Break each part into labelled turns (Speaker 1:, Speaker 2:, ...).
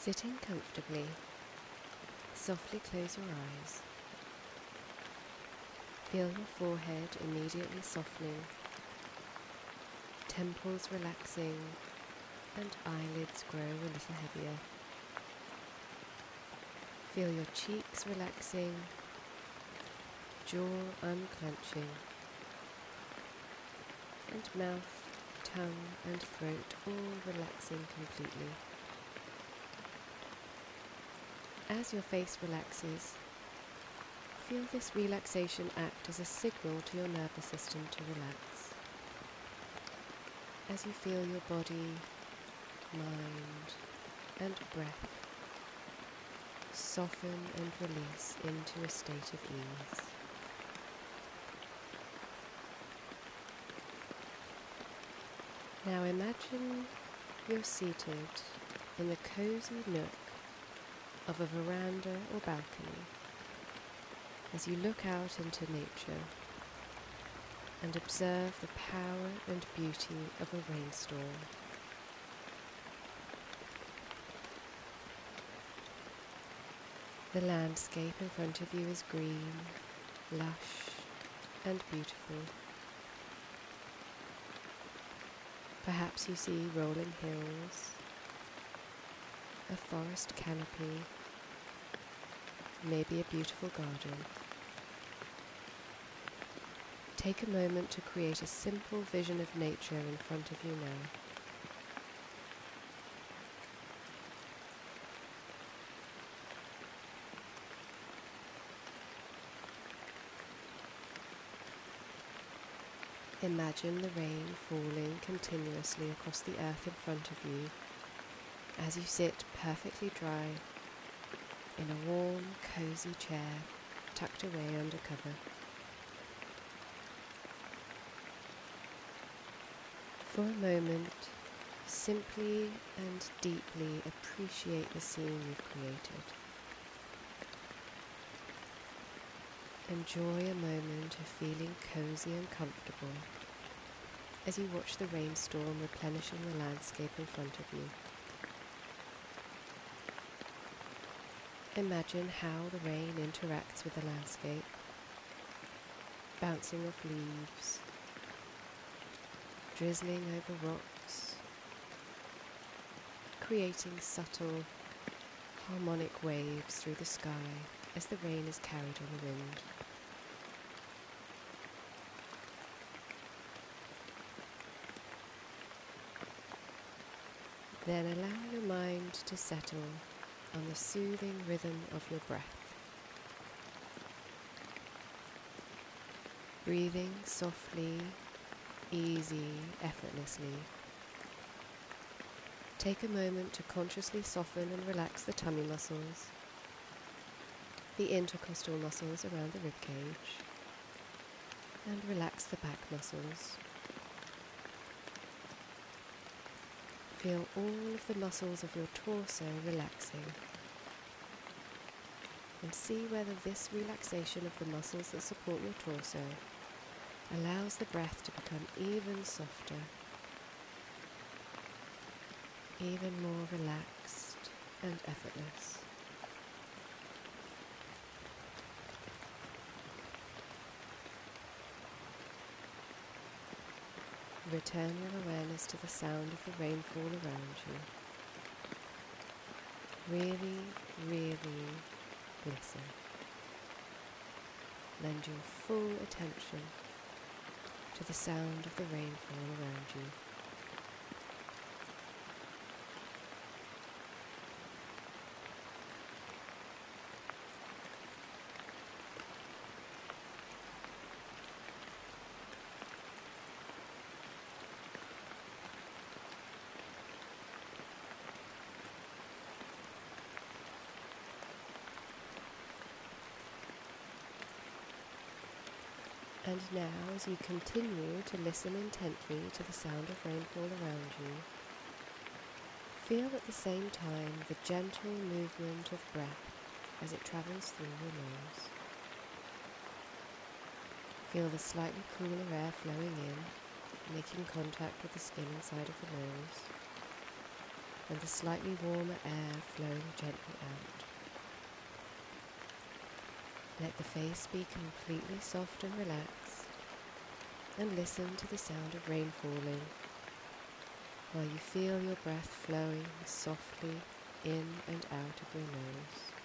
Speaker 1: Sitting comfortably, softly close your eyes. Feel your forehead immediately softening, temples relaxing, and eyelids grow a little heavier. Feel your cheeks relaxing, jaw unclenching, and mouth, tongue, and throat all relaxing completely. As your face relaxes, feel this relaxation act as a signal to your nervous system to relax. As you feel your body, mind, and breath soften and release into a state of ease. Now imagine you're seated in the cozy nook of a veranda or balcony as you look out into nature and observe the power and beauty of a rainstorm. The landscape in front of you is green, lush, and beautiful. Perhaps you see rolling hills, a forest canopy, maybe a beautiful garden. Take a moment to create a simple vision of nature in front of you now. Imagine the rain falling continuously across the earth in front of you as you sit perfectly dry in a warm, cozy chair tucked away under cover. For a moment, simply and deeply appreciate the scene you've created. Enjoy a moment of feeling cozy and comfortable as you watch the rainstorm replenishing the landscape in front of you. Imagine how the rain interacts with the landscape, bouncing off leaves, drizzling over rocks, creating subtle harmonic waves through the sky as the rain is carried on the wind. Then allow your mind to settle on the soothing rhythm of your breath. Breathing softly, easy, effortlessly. Take a moment to consciously soften and relax the tummy muscles, the intercostal muscles around the ribcage, and relax the back muscles. Feel all of the muscles of your torso relaxing. And see whether this relaxation of the muscles that support your torso allows the breath to become even softer, even more relaxed and effortless. Return your awareness to the sound of the rainfall around you. Really, really listen. Lend your full attention to the sound of the rainfall around you. And now, as you continue to listen intently to the sound of rainfall around you, feel at the same time the gentle movement of breath as it travels through your nose. Feel the slightly cooler air flowing in, making contact with the skin inside of the nose. and the slightly warmer air flowing gently out. Let the face be completely soft and relaxed, and listen to the sound of rain falling while you feel your breath flowing softly in and out of your nose.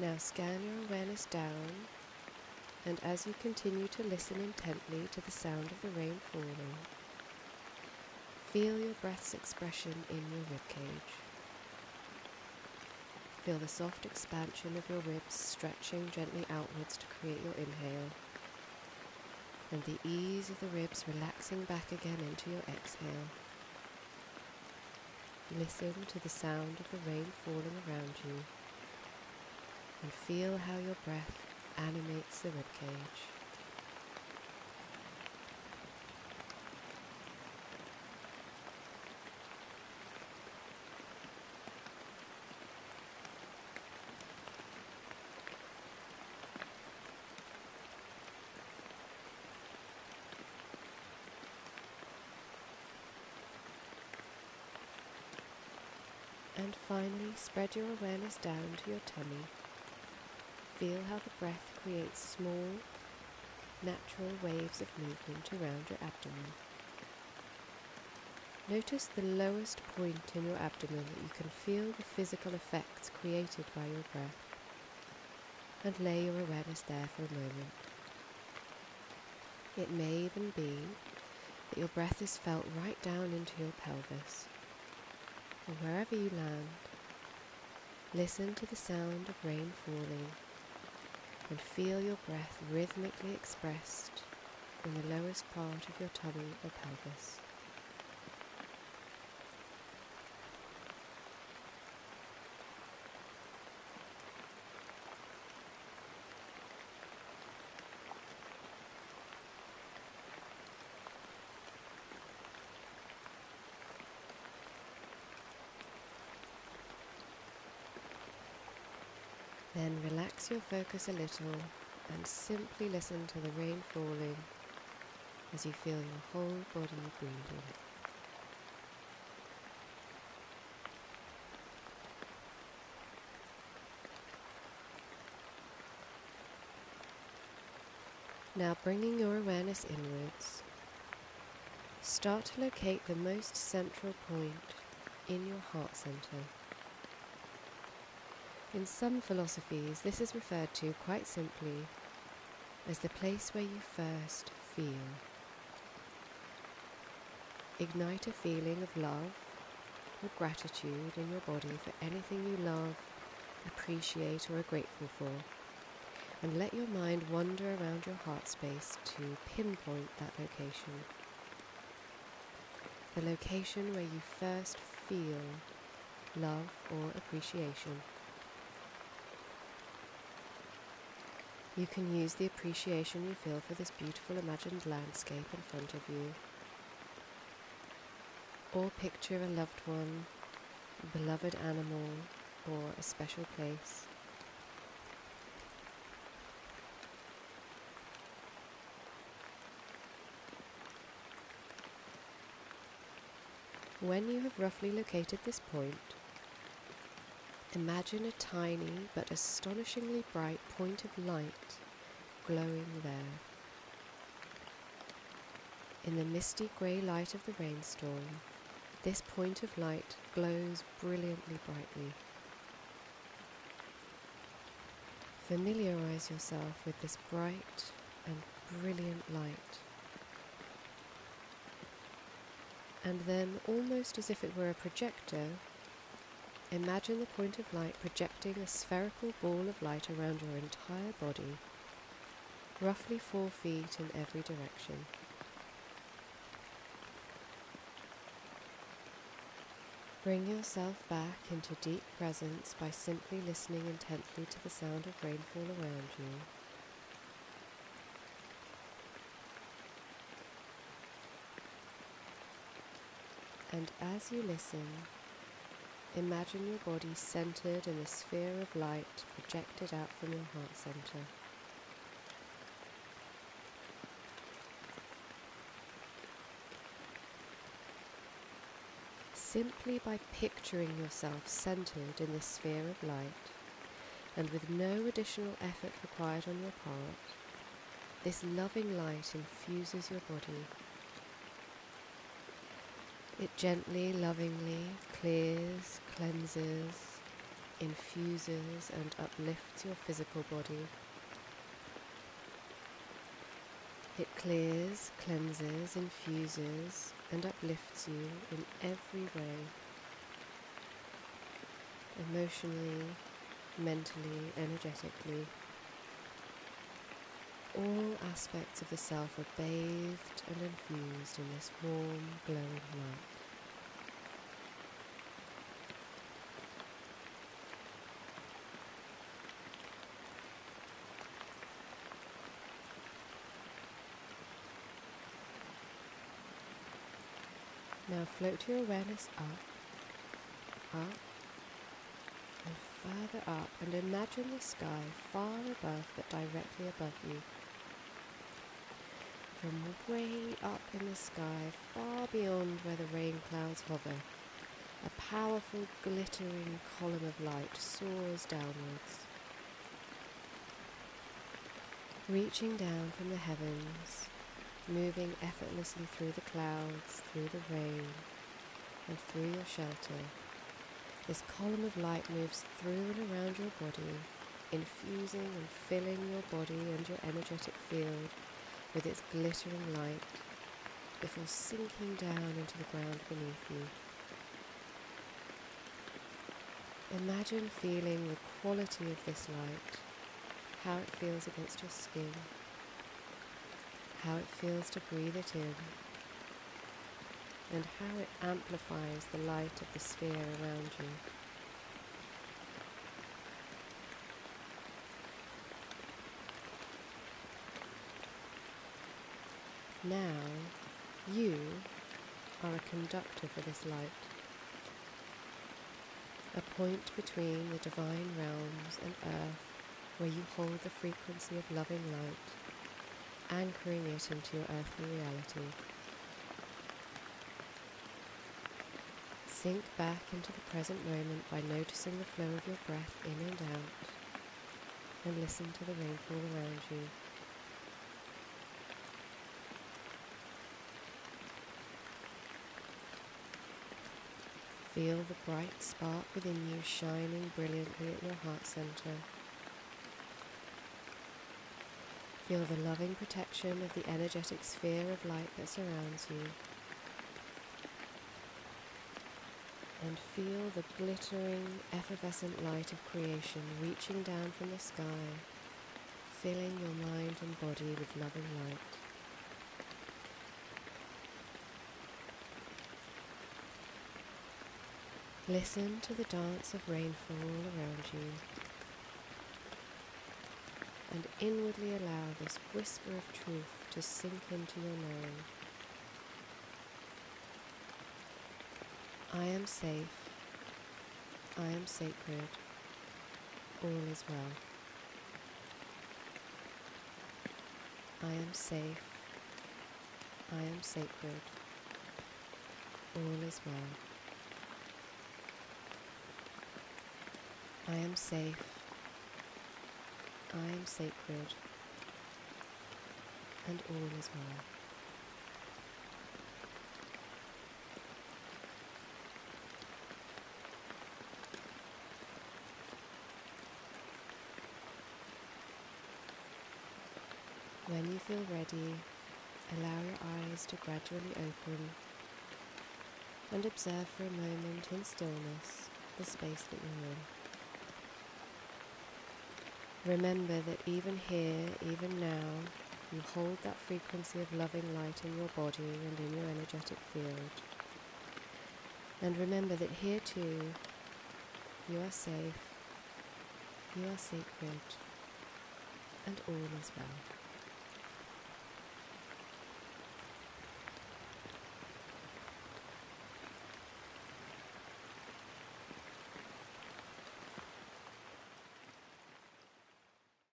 Speaker 1: Now scan your awareness down, and as you continue to listen intently to the sound of the rain falling, feel your breath's expression in your ribcage. Feel the soft expansion of your ribs stretching gently outwards to create your inhale, and the ease of the ribs relaxing back again into your exhale. Listen to the sound of the rain falling around you and feel how your breath animates the ribcage. And finally, spread your awareness down to your tummy Feel how the breath creates small, natural waves of movement around your abdomen. Notice the lowest point in your abdomen that you can feel the physical effects created by your breath, and lay your awareness there for a moment. It may even be that your breath is felt right down into your pelvis, or wherever you land, listen to the sound of rain falling and feel your breath rhythmically expressed in the lowest part of your tummy or pelvis. Then relax your focus a little and simply listen to the rain falling as you feel your whole body breathing. Now bringing your awareness inwards, start to locate the most central point in your heart center. In some philosophies, this is referred to quite simply as the place where you first feel. Ignite a feeling of love or gratitude in your body for anything you love, appreciate, or are grateful for, and let your mind wander around your heart space to pinpoint that location. The location where you first feel love or appreciation. You can use the appreciation you feel for this beautiful imagined landscape in front of you. Or picture a loved one, a beloved animal, or a special place. When you have roughly located this point, Imagine a tiny but astonishingly bright point of light glowing there. In the misty grey light of the rainstorm, this point of light glows brilliantly brightly. Familiarize yourself with this bright and brilliant light. And then, almost as if it were a projector, Imagine the point of light projecting a spherical ball of light around your entire body, roughly four feet in every direction. Bring yourself back into deep presence by simply listening intently to the sound of rainfall around you. And as you listen, imagine your body centered in a sphere of light projected out from your heart center. Simply by picturing yourself centered in this sphere of light, and with no additional effort required on your part, this loving light infuses your body it gently, lovingly clears, cleanses, infuses, and uplifts your physical body. It clears, cleanses, infuses, and uplifts you in every way emotionally, mentally, energetically. All aspects of the self are bathed and infused in this warm, glowing light. Now float your awareness up, up, and further up, and imagine the sky far above but directly above you from way up in the sky, far beyond where the rain clouds hover, a powerful glittering column of light soars downwards. Reaching down from the heavens, moving effortlessly through the clouds, through the rain, and through your shelter, this column of light moves through and around your body, infusing and filling your body and your energetic field with its glittering light before sinking down into the ground beneath you. Imagine feeling the quality of this light, how it feels against your skin, how it feels to breathe it in, and how it amplifies the light of the sphere around you. Now, you are a conductor for this light, a point between the divine realms and earth where you hold the frequency of loving light, anchoring it into your earthly reality. Sink back into the present moment by noticing the flow of your breath in and out, and listen to the rainfall around you. Feel the bright spark within you shining brilliantly at your heart center. Feel the loving protection of the energetic sphere of light that surrounds you. And feel the glittering, effervescent light of creation reaching down from the sky, filling your mind and body with loving light. Listen to the dance of rainfall around you and inwardly allow this whisper of truth to sink into your knowing. I am safe. I am sacred. All is well. I am safe. I am sacred. All is well. I am safe. I am sacred. And all is well. When you feel ready, allow your eyes to gradually open and observe for a moment in stillness the space that you're in. Remember that even here, even now, you hold that frequency of loving light in your body and in your energetic field. And remember that here too, you are safe, you are sacred, and all is well.